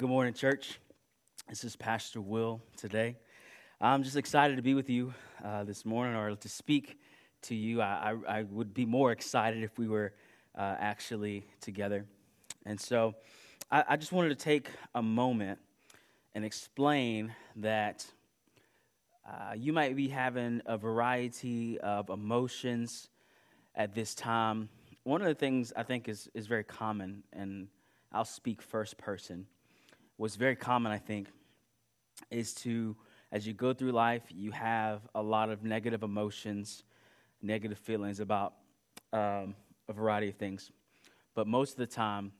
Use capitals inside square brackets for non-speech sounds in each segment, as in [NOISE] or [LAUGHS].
Good morning, church. This is Pastor Will today. I'm just excited to be with you uh, this morning or to speak to you. I, I, I, would be more excited if we were uh, actually together. And so I, I just wanted to take a moment and explain that uh, you might be having a variety of emotions at this time. One of the things I think is, is very common, and I'll speak first person what's very common, I think, is to, as you go through life, you have a lot of negative emotions, negative feelings about um, a variety of things. But most of the time,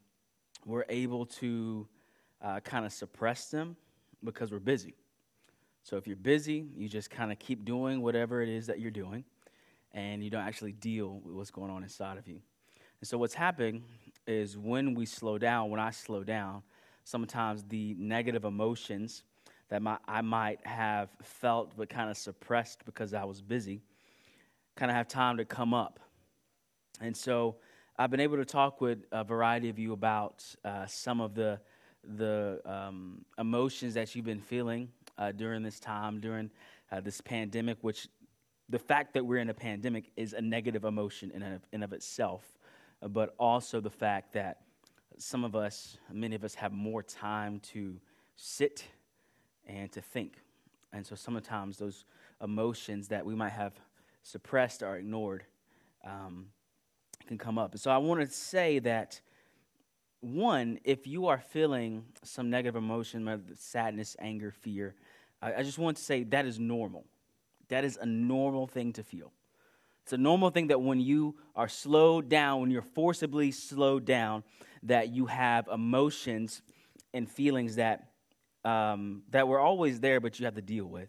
we're able to uh, kind of suppress them because we're busy. So if you're busy, you just kind of keep doing whatever it is that you're doing, and you don't actually deal with what's going on inside of you. And so what's happening is when we slow down, when I slow down, sometimes the negative emotions that my, I might have felt but kind of suppressed because I was busy kind of have time to come up. And so I've been able to talk with a variety of you about uh, some of the, the um, emotions that you've been feeling uh, during this time, during uh, this pandemic, which the fact that we're in a pandemic is a negative emotion in and of, of itself, but also the fact that some of us, many of us, have more time to sit and to think. And so sometimes those emotions that we might have suppressed or ignored um, can come up. And so I want to say that, one, if you are feeling some negative emotion, sadness, anger, fear, I, I just want to say that is normal. That is a normal thing to feel. It's a normal thing that when you are slowed down, when you're forcibly slowed down, that you have emotions and feelings that um, that were always there, but you have to deal with.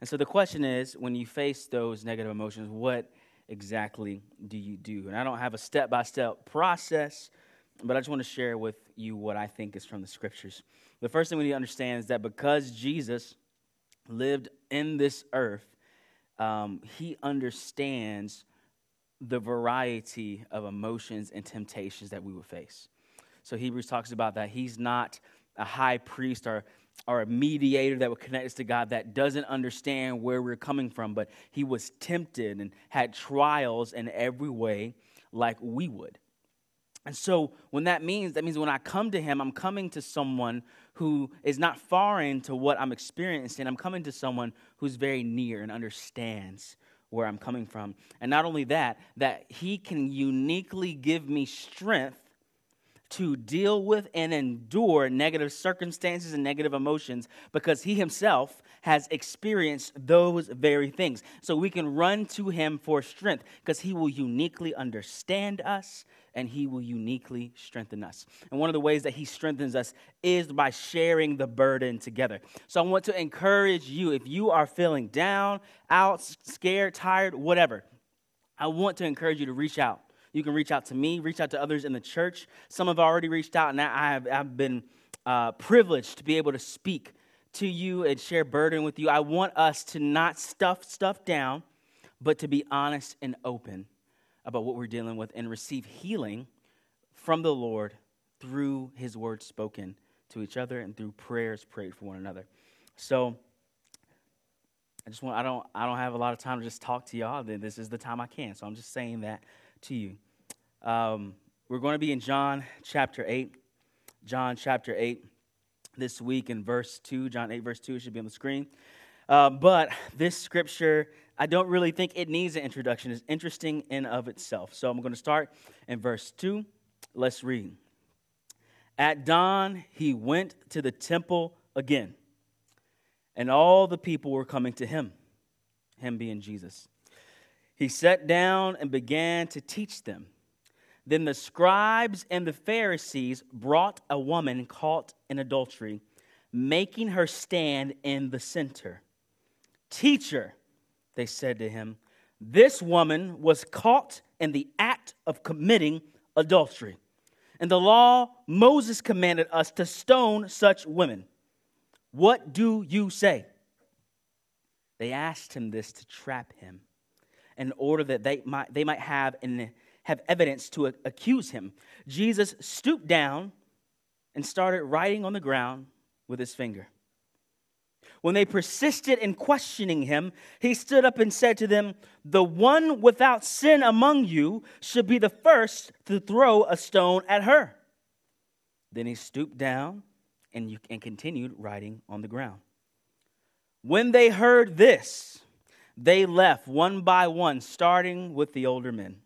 And so the question is, when you face those negative emotions, what exactly do you do? And I don't have a step by step process, but I just want to share with you what I think is from the scriptures. The first thing we need to understand is that because Jesus lived in this earth, um, he understands the variety of emotions and temptations that we would face. So Hebrews talks about that he's not a high priest or or a mediator that would connect us to God that doesn't understand where we're coming from, but he was tempted and had trials in every way like we would. And so, when that means, that means when I come to him, I'm coming to someone who is not foreign to what I'm experiencing. I'm coming to someone who's very near and understands where I'm coming from. And not only that, that he can uniquely give me strength to deal with and endure negative circumstances and negative emotions because he himself has experienced those very things. So we can run to him for strength because he will uniquely understand us and he will uniquely strengthen us. And one of the ways that he strengthens us is by sharing the burden together. So I want to encourage you if you are feeling down, out, scared, tired, whatever, I want to encourage you to reach out you can reach out to me, reach out to others in the church. Some have already reached out, and I have I've been uh, privileged to be able to speak to you and share burden with you. I want us to not stuff stuff down, but to be honest and open about what we're dealing with and receive healing from the Lord through his word spoken to each other and through prayers prayed for one another. So I just want I don't I don't have a lot of time to just talk to y'all. This is the time I can. So I'm just saying that to you. Um, we're going to be in John chapter 8. John chapter 8 this week in verse 2. John 8, verse 2 should be on the screen. Uh, but this scripture, I don't really think it needs an introduction. It's interesting in of itself. So I'm going to start in verse 2. Let's read. At dawn, he went to the temple again, and all the people were coming to him, him being Jesus. He sat down and began to teach them. Then the scribes and the Pharisees brought a woman caught in adultery, making her stand in the center. Teacher, they said to him, this woman was caught in the act of committing adultery. In the law, Moses commanded us to stone such women. What do you say? They asked him this to trap him in order that they might, they might have, have evidence to accuse him. Jesus stooped down and started writing on the ground with his finger. When they persisted in questioning him, he stood up and said to them, The one without sin among you should be the first to throw a stone at her. Then he stooped down and, and continued writing on the ground. When they heard this, they left one by one, starting with the older men.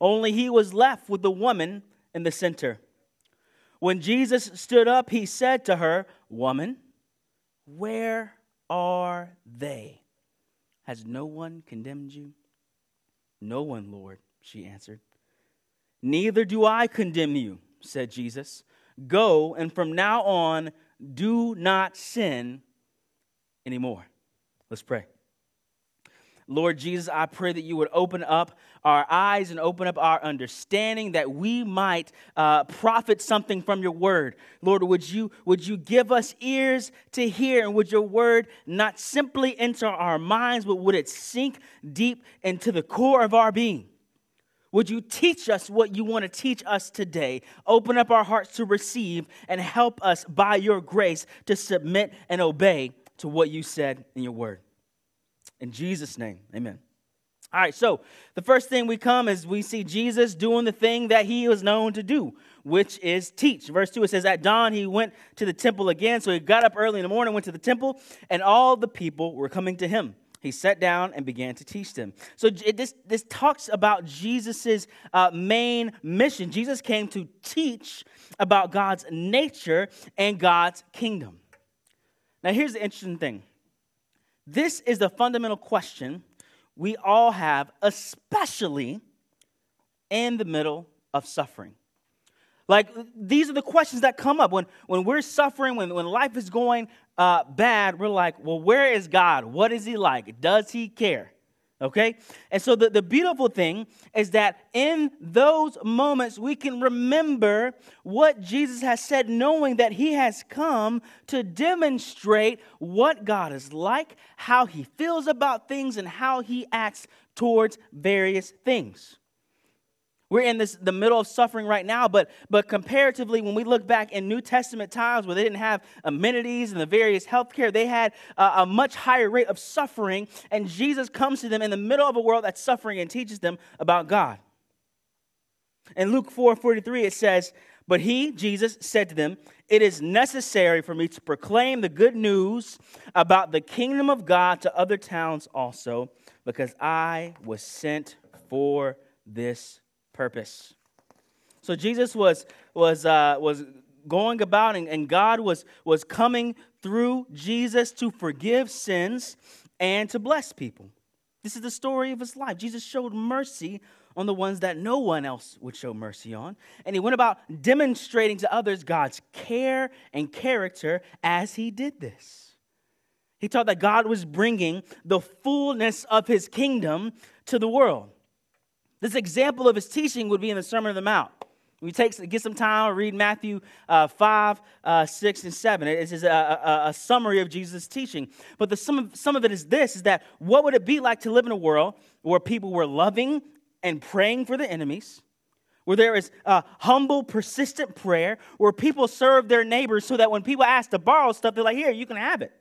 Only he was left with the woman in the center. When Jesus stood up, he said to her, Woman, where are they? Has no one condemned you? No one, Lord, she answered. Neither do I condemn you, said Jesus. Go, and from now on, do not sin anymore. Let's pray. Lord Jesus, I pray that you would open up our eyes and open up our understanding that we might uh, profit something from your word. Lord, would you, would you give us ears to hear and would your word not simply enter our minds, but would it sink deep into the core of our being? Would you teach us what you want to teach us today? Open up our hearts to receive and help us by your grace to submit and obey to what you said in your word. In Jesus' name, amen. All right, so the first thing we come is we see Jesus doing the thing that he was known to do, which is teach. Verse 2, it says, At dawn he went to the temple again. So he got up early in the morning, went to the temple, and all the people were coming to him. He sat down and began to teach them. So it, this, this talks about Jesus' uh, main mission. Jesus came to teach about God's nature and God's kingdom. Now, here's the interesting thing this is the fundamental question we all have, especially in the middle of suffering. Like, these are the questions that come up when, when we're suffering, when, when life is going uh, bad. We're like, well, where is God? What is He like? Does He care? Okay? And so the, the beautiful thing is that in those moments, we can remember what Jesus has said, knowing that he has come to demonstrate what God is like, how he feels about things, and how he acts towards various things. We're in this the middle of suffering right now, but but comparatively, when we look back in New Testament times where they didn't have amenities and the various healthcare, they had a, a much higher rate of suffering. And Jesus comes to them in the middle of a world that's suffering and teaches them about God. In Luke 4 43, it says, But he, Jesus, said to them, It is necessary for me to proclaim the good news about the kingdom of God to other towns also, because I was sent for this purpose. So Jesus was, was, uh, was going about, and, and God was, was coming through Jesus to forgive sins and to bless people. This is the story of his life. Jesus showed mercy on the ones that no one else would show mercy on. And he went about demonstrating to others God's care and character as he did this. He taught that God was bringing the fullness of his kingdom to the world. This example of his teaching would be in the Sermon on the Mount. We take get some time read Matthew uh, 5, uh, 6, and 7. It is a, a, a, summary of Jesus' teaching. But the, some, of, some of it is this, is that what would it be like to live in a world where people were loving and praying for the enemies, where there is humble, persistent prayer, where people serve their neighbors so that when people ask to borrow stuff, they're like, here, you can have it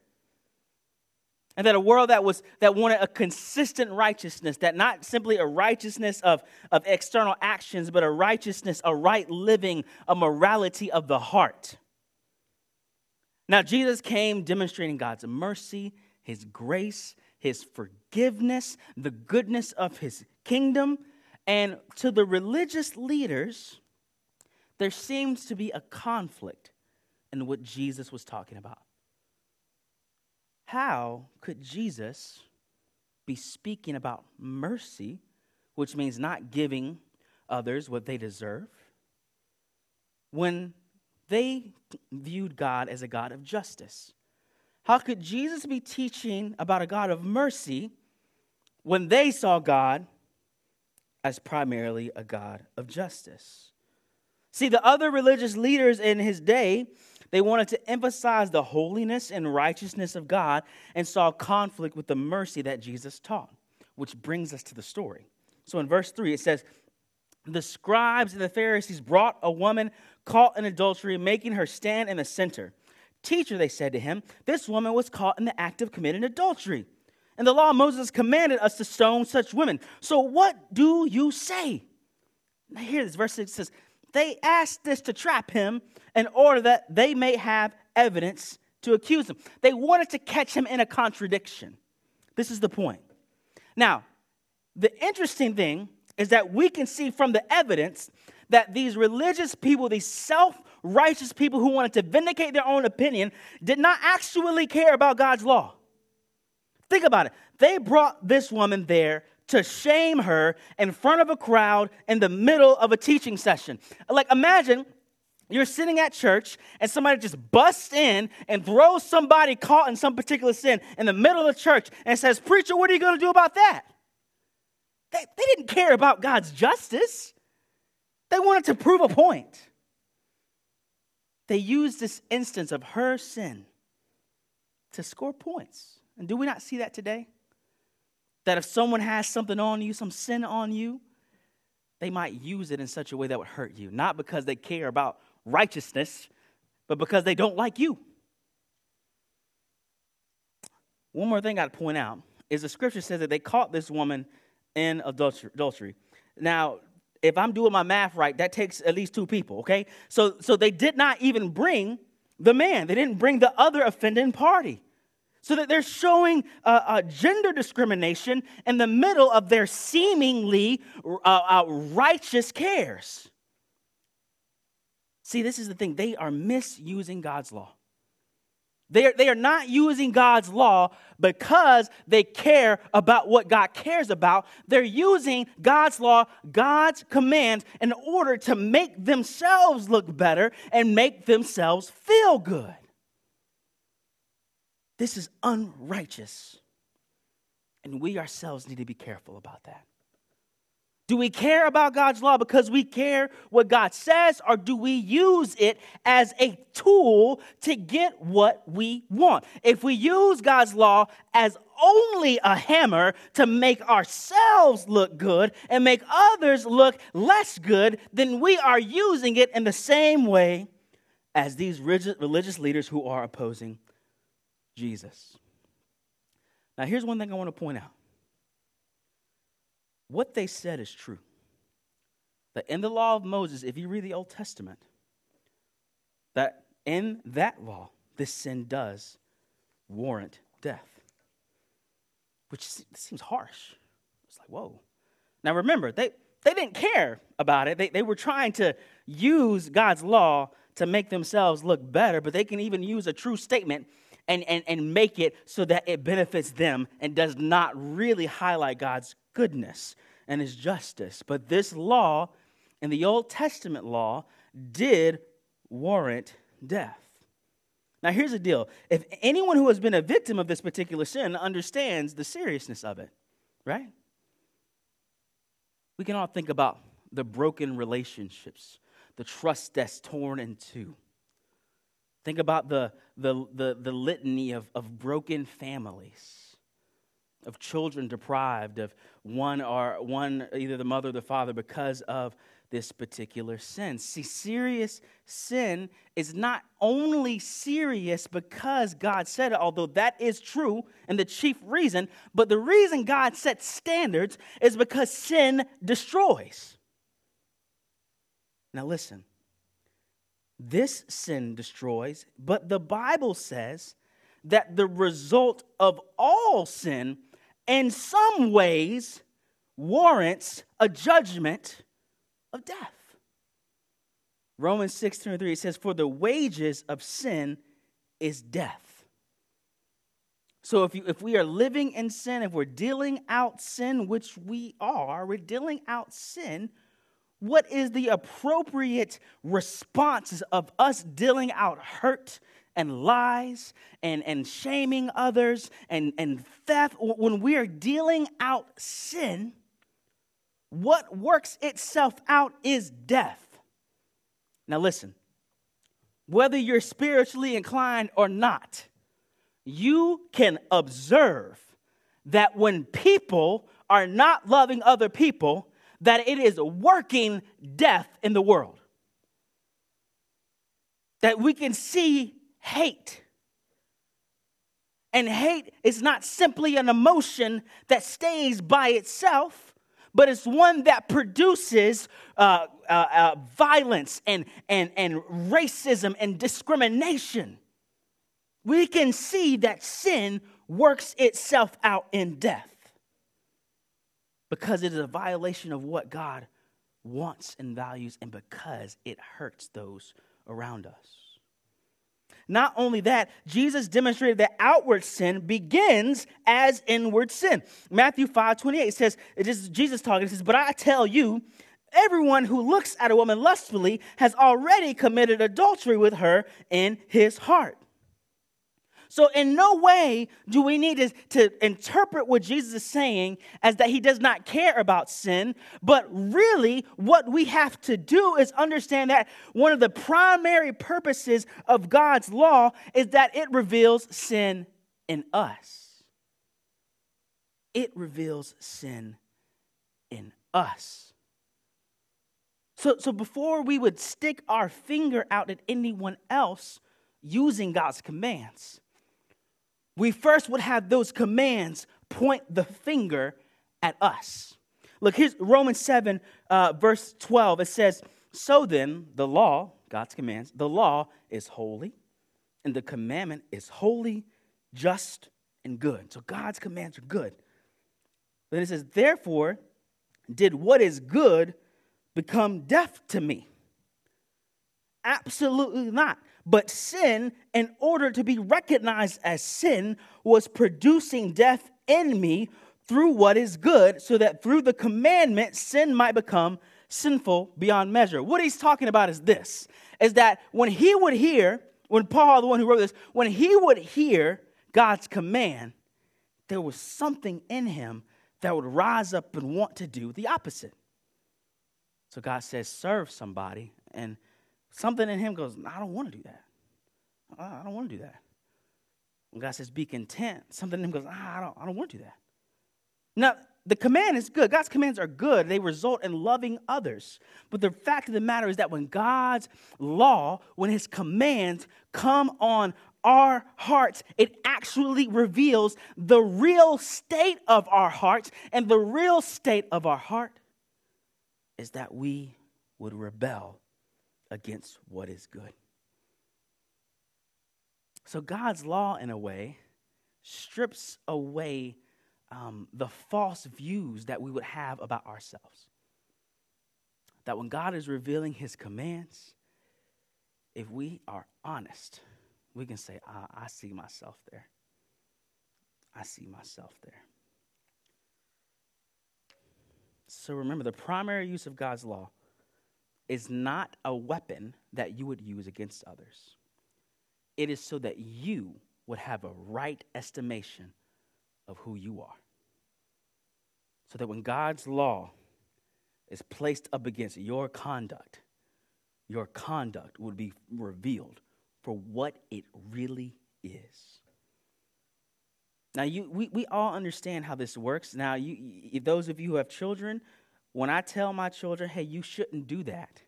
and that a world that was that wanted a consistent righteousness that not simply a righteousness of, of external actions but a righteousness a right living a morality of the heart. Now jesus came demonstrating god's mercy his grace his forgiveness the goodness of his kingdom. And to the religious leaders there seems to be a conflict in what jesus was talking about how could Jesus be speaking about mercy, which means not giving others what they deserve, when they viewed God as a God of justice? How could Jesus be teaching about a God of mercy when they saw God as primarily a God of justice? See, the other religious leaders in his day they wanted to emphasize the holiness and righteousness of God and saw conflict with the mercy that Jesus taught, which brings us to the story. So in verse 3, it says, The scribes and the Pharisees brought a woman caught in adultery, making her stand in the center. Teacher, they said to him, this woman was caught in the act of committing adultery. And the law of Moses commanded us to stone such women. So what do you say? Now, here this verse 6 says, They asked this to trap him in order that they may have evidence to accuse him. They wanted to catch him in a contradiction. This is the point. Now, the interesting thing is that we can see from the evidence that these religious people, these self righteous people who wanted to vindicate their own opinion, did not actually care about God's law. Think about it. They brought this woman there to shame her in front of a crowd in the middle of a teaching session. Like, imagine you're sitting at church and somebody just busts in and throws somebody caught in some particular sin in the middle of the church and says, Preacher, what are you going to do about that? They, they didn't care about God's justice, they wanted to prove a point. They used this instance of her sin to score points. And do we not see that today? That if someone has something on you, some sin on you, they might use it in such a way that would hurt you. Not because they care about righteousness, but because they don't like you. One more thing I'd point out is the scripture says that they caught this woman in adultery. Now, if I'm doing my math right, that takes at least two people, okay? So, so they did not even bring the man, they didn't bring the other offending party. So that they're showing uh, uh, gender discrimination in the middle of their seemingly uh, uh righteous cares. See, this is the thing. They are misusing God's law. They are, they are not using God's law because they care about what God cares about. They're using God's law, God's commands, in order to make themselves look better and make themselves feel good. This is unrighteous. And we ourselves need to be careful about that. Do we care about God's law because we care what God says, or do we use it as a tool to get what we want? If we use God's law as only a hammer to make ourselves look good and make others look less good, then we are using it in the same way as these religious leaders who are opposing Jesus. Now, here's one thing I want to point out what they said is true. That in the law of Moses, if you read the Old Testament, that in that law, this sin does warrant death, which seems harsh. It's like, whoa. Now remember, they, they didn't care about it. They, they were trying to use God's law to make themselves look better, but they can even use a true statement and, and, and make it so that it benefits them and does not really highlight God's goodness and his justice. But this law in the Old Testament law did warrant death. Now, here's the deal if anyone who has been a victim of this particular sin understands the seriousness of it, right? We can all think about the broken relationships, the trust that's torn in two Think about the, the, the, the litany of, of broken families, of children deprived of one or one, either the mother or the father, because of this particular sin. See, serious sin is not only serious because God said it, although that is true and the chief reason, but the reason God sets standards is because sin destroys. Now, listen this sin destroys, but the Bible says that the result of all sin, in some ways, warrants a judgment of death. Romans 16 3 says, For the wages of sin is death. So if, you, if we are living in sin, if we're dealing out sin, which we are, we're dealing out sin, what is the appropriate responses of us dealing out hurt and lies and, and shaming others and, and theft? When we are dealing out sin, what works itself out is death. Now, listen, whether you're spiritually inclined or not, you can observe that when people are not loving other people, that it is working death in the world. that we can see hate. And hate is not simply an emotion that stays by itself, but it's one that produces uh, uh, uh, violence and, and, and racism and discrimination. We can see that sin works itself out in death because it is a violation of what God wants and values, and because it hurts those around us. Not only that, Jesus demonstrated that outward sin begins as inward sin. Matthew 5 28 says, it is Jesus talking, it says, But I tell you, everyone who looks at a woman lustfully has already committed adultery with her in his heart. So, in no way do we need to, to, interpret what Jesus is saying as that he does not care about sin, but really what we have to do is understand that one of the primary purposes of God's law is that it reveals sin in us. It reveals sin in us. So, so before we would stick our finger out at anyone else using God's commands, we first would have those commands point the finger at us. Look, here's Romans 7, uh, verse 12. It says, So then, the law, God's commands, the law is holy, and the commandment is holy, just, and good. So God's commands are good. Then it says, Therefore, did what is good become deaf to me? Absolutely not. But sin, in order to be recognized as sin, was producing death in me through what is good, so that through the commandment, sin might become sinful beyond measure. What he's talking about is this is that when he would hear, when Paul, the one who wrote this, when he would hear God's command, there was something in him that would rise up and want to do the opposite. So God says, serve somebody, and Something in him goes, I don't want to do that. I don't want to do that. When God says, be content, something in him goes, ah, I don't, I don't want to do that. Now, the command is good. God's commands are good. They result in loving others. But the fact of the matter is that when God's law, when his commands come on our hearts, it actually reveals the real state of our hearts. And the real state of our heart is that we would rebel against what is good. So God's law, in a way, strips away um, the false views that we would have about ourselves. That when God is revealing his commands, if we are honest, we can say, ah, I see myself there. I see myself there. So remember, the primary use of God's law is not a weapon that you would use against others. It is so that you would have a right estimation of who you are. So that when God's law is placed up against your conduct, your conduct would be revealed for what it really is. Now, you, we, we all understand how this works. Now, you, those of you who have children, when I tell my children, hey, you shouldn't do that,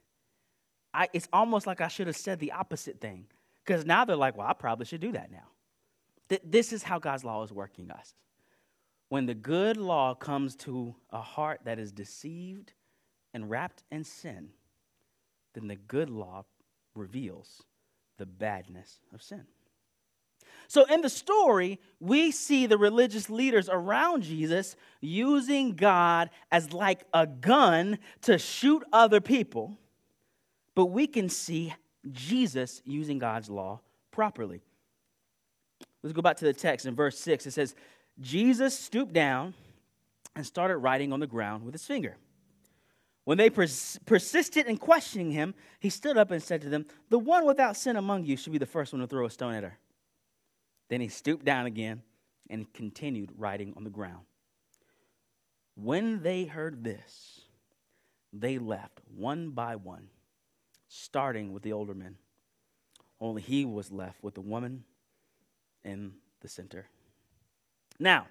I, it's almost like I should have said the opposite thing. Because now they're like, well, I probably should do that now. Th- this is how God's law is working us. When the good law comes to a heart that is deceived and wrapped in sin, then the good law reveals the badness of sin. So, in the story, we see the religious leaders around Jesus using God as like a gun to shoot other people, but we can see Jesus using God's law properly. Let's go back to the text in verse 6. It says, Jesus stooped down and started writing on the ground with his finger. When they pers- persisted in questioning him, he stood up and said to them, The one without sin among you should be the first one to throw a stone at her. Then he stooped down again and continued writing on the ground. When they heard this, they left one by one, starting with the older men. Only he was left with the woman in the center. Now,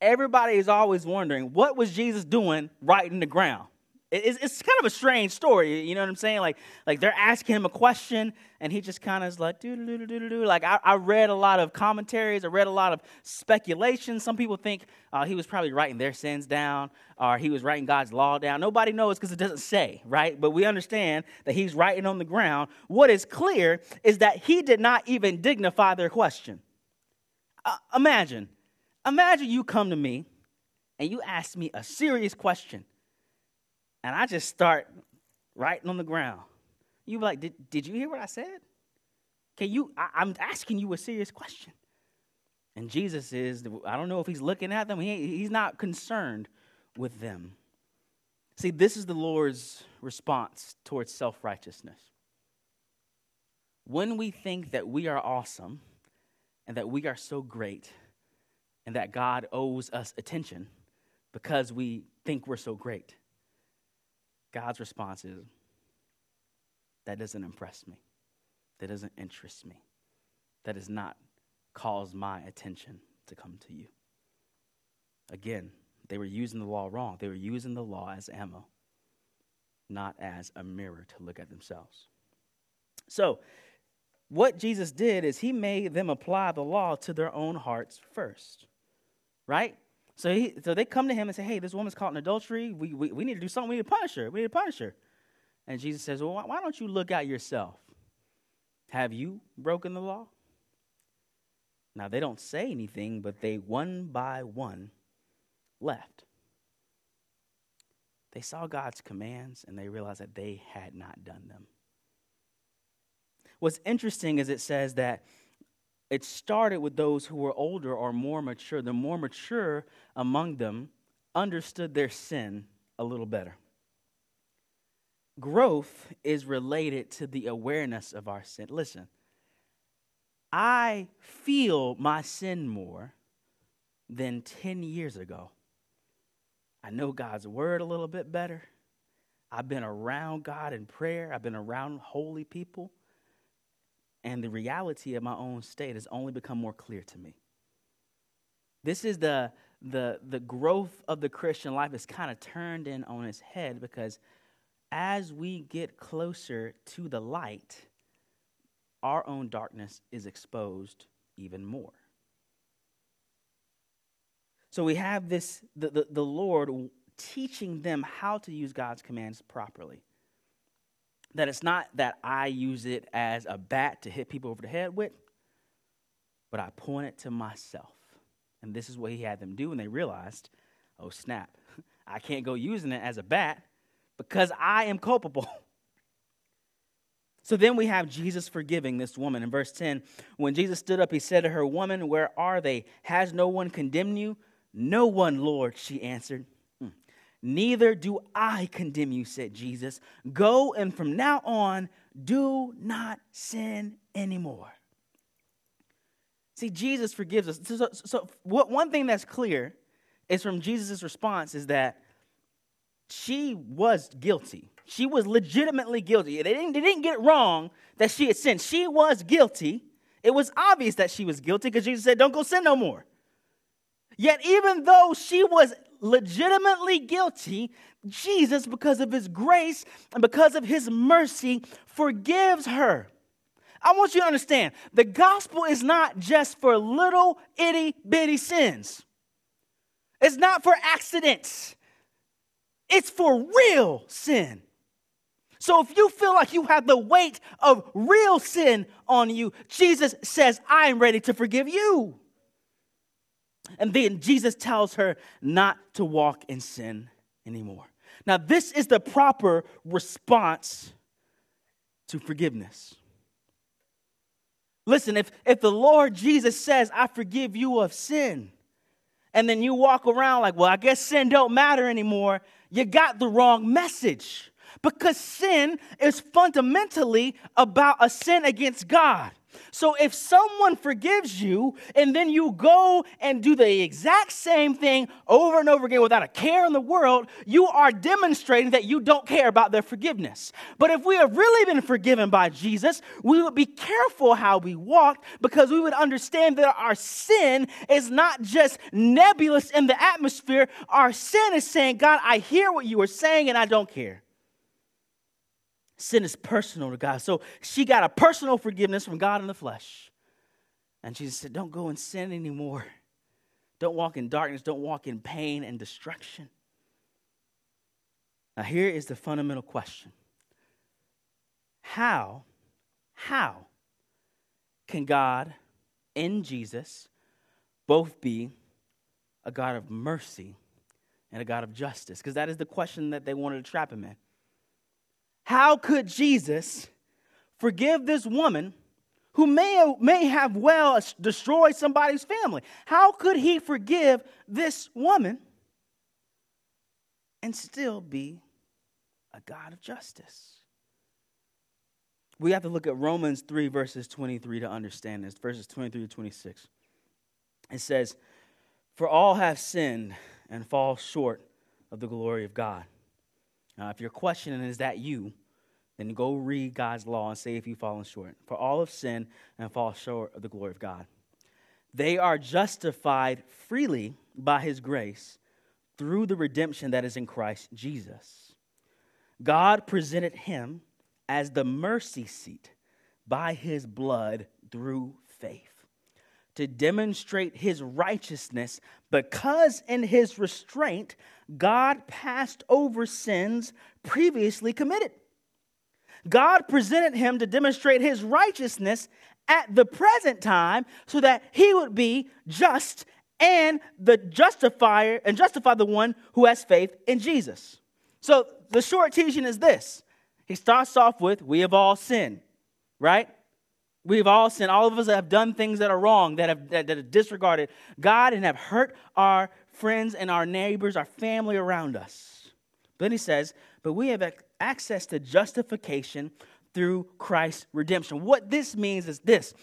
everybody is always wondering what was Jesus doing writing the ground? It's, it's kind of a strange story, you know what I'm saying? Like, like they're asking him a question, and he just kind of is like, doo doo doo doo doo. Like, I, I read a lot of commentaries, I read a lot of speculation. Some people think uh, he was probably writing their sins down, or he was writing God's law down. Nobody knows because it doesn't say, right? But we understand that he's writing on the ground. What is clear is that he did not even dignify their question. Uh, imagine, imagine you come to me and you ask me a serious question and I just start writing on the ground. You be like, did, did you hear what I said? Can you, I, I'm asking you a serious question. And Jesus is, I don't know if he's looking at them, he, he's not concerned with them. See, this is the Lord's response towards self righteousness. When we think that we are awesome and that we are so great and that God owes us attention because we think we're so great, God's response is that doesn't impress me. That doesn't interest me. That does not cause my attention to come to you. Again, they were using the law wrong. They were using the law as ammo, not as a mirror to look at themselves. So, what Jesus did is he made them apply the law to their own hearts first, right? So, he, so they come to him and say, Hey, this woman's caught in adultery. We, we, we need to do something. We need to punish her. We need to punish her. And Jesus says, Well, why, why don't you look at yourself? Have you broken the law? Now, they don't say anything, but they one by one left. They saw God's commands and they realized that they had not done them. What's interesting is it says that it started with those who were older or more mature. The more mature among them understood their sin a little better. Growth is related to the awareness of our sin. Listen, I feel my sin more than 10 years ago. I know God's word a little bit better. I've been around God in prayer, I've been around holy people and the reality of my own state has only become more clear to me. This is the, the, the growth of the Christian life is kind of turned in on its head because as we get closer to the light, our own darkness is exposed even more. So we have this, the, the, the Lord teaching them how to use God's commands properly that it's not that I use it as a bat to hit people over the head with, but I point it to myself. And this is what he had them do, and they realized, oh, snap, [LAUGHS] I can't go using it as a bat because I am culpable. [LAUGHS] So then we have Jesus forgiving this woman. In verse 10, when Jesus stood up, he said to her, Woman, where are they? Has no one condemned you? No one, Lord, she answered. Neither do I condemn you, said Jesus. Go and from now on, do not sin anymore. See, Jesus forgives us. So, so, so what, one thing that's clear is from Jesus' response is that she was guilty. She was legitimately guilty. They didn't, they didn't get it wrong that she had sinned. She was guilty. It was obvious that she was guilty because Jesus said, Don't go sin no more. Yet, even though she was legitimately guilty, Jesus, because of his grace and because of his mercy, forgives her. I want you to understand the gospel is not just for little itty bitty sins, it's not for accidents, it's for real sin. So if you feel like you have the weight of real sin on you, Jesus says, I am ready to forgive you. And then Jesus tells her not to walk in sin anymore. Now, this is the proper response to forgiveness. Listen, if, if the Lord Jesus says, I forgive you of sin, and then you walk around like, well, I guess sin don't matter anymore, you got the wrong message. Because sin is fundamentally about a sin against God. So if someone forgives you and then you go and do the exact same thing over and over again without a care in the world, you are demonstrating that you don't care about their forgiveness. But if we have really been forgiven by Jesus, we would be careful how we walk because we would understand that our sin is not just nebulous in the atmosphere. Our sin is saying, God, I hear what you are saying and I don't care. Sin is personal to God. So she got a personal forgiveness from God in the flesh. And Jesus said, Don't go and sin anymore. Don't walk in darkness. Don't walk in pain and destruction. Now, here is the fundamental question How, how can God in Jesus both be a God of mercy and a God of justice? Because that is the question that they wanted to trap him in. How could Jesus forgive this woman who may, may have well destroyed somebody's family? How could he forgive this woman and still be a God of justice? We have to look at Romans 3, verses 23 to understand this, verses 23 to 26. It says, For all have sinned and fall short of the glory of God. Now, if you're questioning, is that you? Then go read God's law and say if you've fallen short. For all have sinned and fall short of the glory of God. They are justified freely by his grace through the redemption that is in Christ Jesus. God presented him as the mercy seat by his blood through faith to demonstrate his righteousness because in his restraint, God passed over sins previously committed. God presented him to demonstrate his righteousness at the present time so that he would be just and the justifier and justify the one who has faith in Jesus. So the short teaching is this. He starts off with, We have all sinned, right? We've all sinned. All of us have done things that are wrong, that have, that, that have disregarded God and have hurt our friends and our neighbors, our family around us. But Then he says, But we have access to justification through Christ's redemption. What this means is this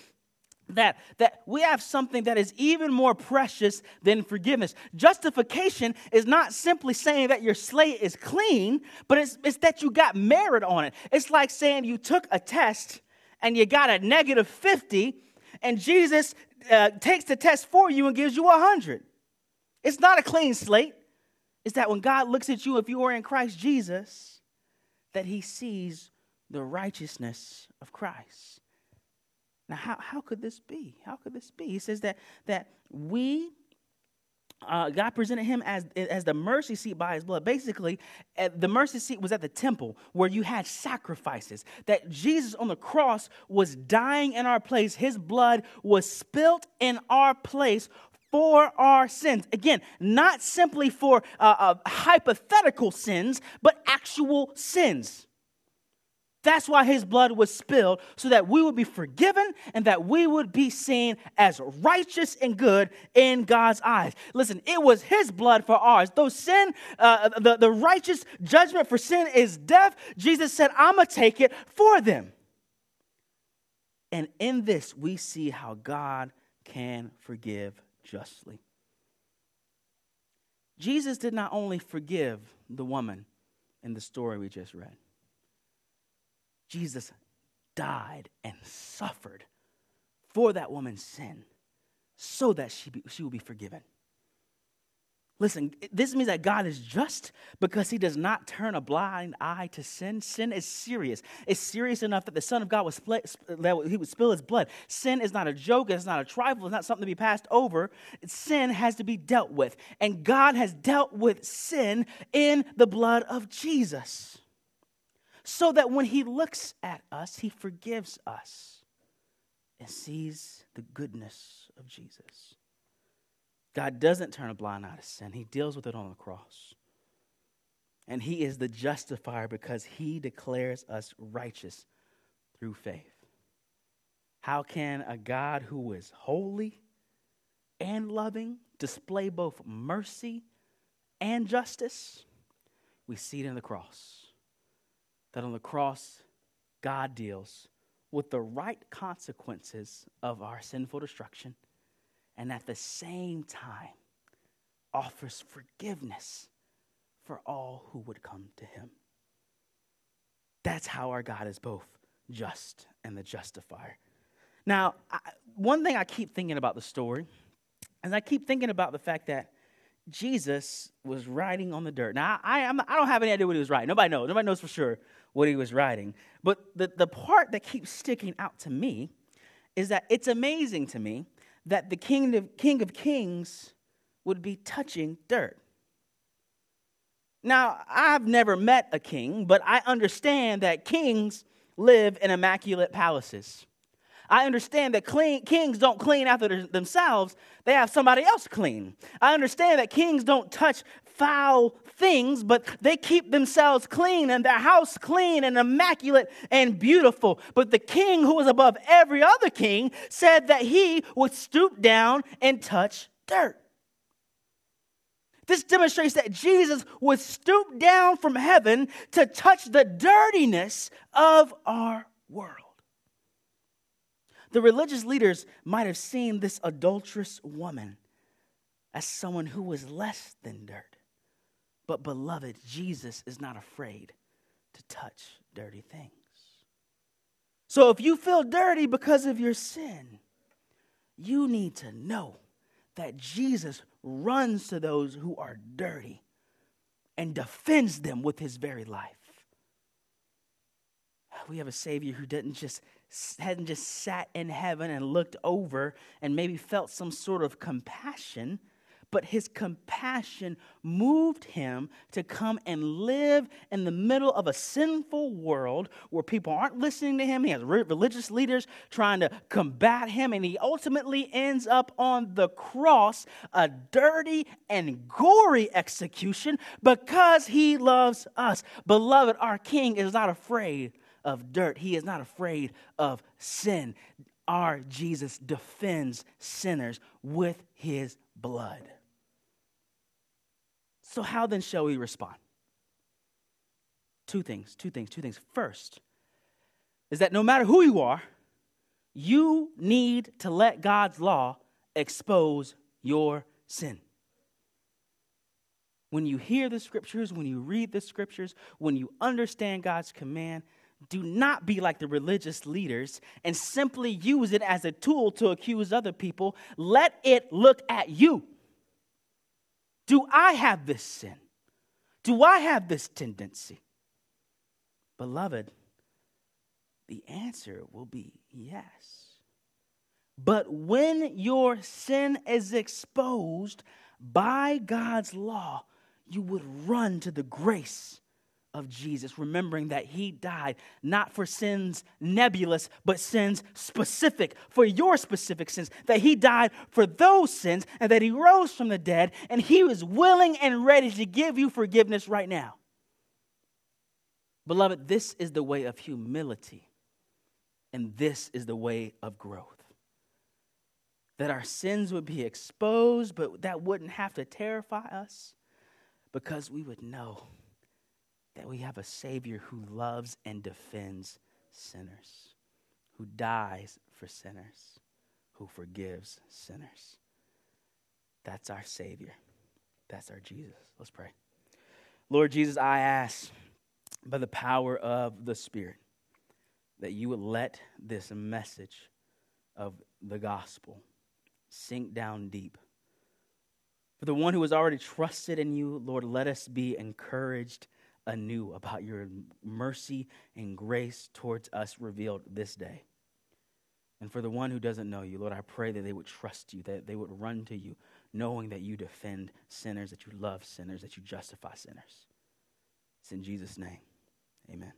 that, that we have something that is even more precious than forgiveness. Justification is not simply saying that your slate is clean, but it's, it's that you got merit on it. It's like saying you took a test and you got a negative 50, and Jesus uh, takes the test for you and gives you 100. It's not a clean slate. It's that when God looks at you, if you are in Christ Jesus, that he sees the righteousness of Christ. Now, how, how could this be? How could this be? He says that, that we, uh, God presented him as, as the mercy seat by his blood. Basically, the mercy seat was at the temple where you had sacrifices. That Jesus on the cross was dying in our place. His blood was spilt in our place for our sins. Again, not simply for uh, uh, hypothetical sins, but actual sins. That's why his blood was spilled, so that we would be forgiven and that we would be seen as righteous and good in God's eyes. Listen, it was his blood for ours. Though sin, uh, the, the righteous judgment for sin is death, Jesus said, I'm going to take it for them. And in this, we see how God can forgive justly. Jesus did not only forgive the woman in the story we just read, Jesus died and suffered for that woman's sin so that she, be, she will be forgiven. Listen, this means that God is just because he does not turn a blind eye to sin. Sin is serious. It's serious enough that the Son of God was that he would spill his blood. Sin is not a joke, it's not a trifle, it's not something to be passed over. Sin has to be dealt with. And God has dealt with sin in the blood of Jesus. So that when he looks at us, he forgives us and sees the goodness of Jesus. God doesn't turn a blind eye to sin, He deals with it on the cross. And He is the justifier because He declares us righteous through faith. How can a God who is holy and loving display both mercy and justice? We see it in the cross. That on the cross, God deals with the right consequences of our sinful destruction and at the same time offers forgiveness for all who would come to him. That's how our God is both just and the justifier. Now, I, one thing I keep thinking about the story is I keep thinking about the fact that Jesus was riding on the dirt. Now, I, I'm, I don't have any idea what he was riding. Nobody knows. Nobody knows for sure what he was writing. But the, the part that keeps sticking out to me is that it's amazing to me that the King of, King of Kings would be touching dirt. Now, I've never met a king, but I understand that kings live in immaculate palaces. I understand that clean, kings don't clean after themselves, they have somebody else clean. I understand that kings don't touch foul things, but they keep themselves clean and their house clean and immaculate and beautiful. But the king, who was above every other king, said that he would stoop down and touch dirt. This demonstrates that Jesus would stoop down from heaven to touch the dirtiness of our world. The religious leaders might have seen this adulterous woman as someone who was less than dirt. But, beloved, Jesus is not afraid to touch dirty things. So, if you feel dirty because of your sin, you need to know that Jesus runs to those who are dirty and defends them with his very life. We have a Savior who didn't just hadn't just sat in heaven and looked over and maybe felt some sort of compassion, but his compassion moved him to come and live in the middle of a sinful world where people aren't listening to him. He has religious leaders trying to combat him, and he ultimately ends up on the cross, a dirty and gory execution because he loves us. Beloved, our King is not afraid of dirt. He is not afraid of sin. Our Jesus defends sinners with his blood. So, how then shall we respond? Two things, two things, two things. First, is that no matter who you are, you need to let God's law expose your sin. When you hear the scriptures, when you read the scriptures, when you understand God's command, do not be like the religious leaders and simply use it as a tool to accuse other people. Let it look at you. Do I have this sin? Do I have this tendency? Beloved, the answer will be yes. But when your sin is exposed by God's law, you would run to the grace of Jesus, remembering that he died not for sins nebulous, but sins specific, for your specific sins, that he died for those sins, and that he rose from the dead, and he was willing and ready to give you forgiveness right now. Beloved, this is the way of humility, and this is the way of growth. That our sins would be exposed, but that wouldn't have to terrify us because we would know that we have a Savior who loves and defends sinners, who dies for sinners, who forgives sinners. That's our Savior. That's our Jesus. Let's pray. Lord Jesus, I ask by the power of the Spirit that you would let this message of the gospel sink down deep. For the one who has already trusted in you, Lord, let us be encouraged anew about your mercy and grace towards us revealed this day. And for the one who doesn't know you, Lord, I pray that they would trust you, that they would run to you, knowing that you defend sinners, that you love sinners, that you justify sinners. It's in Jesus' name. Amen.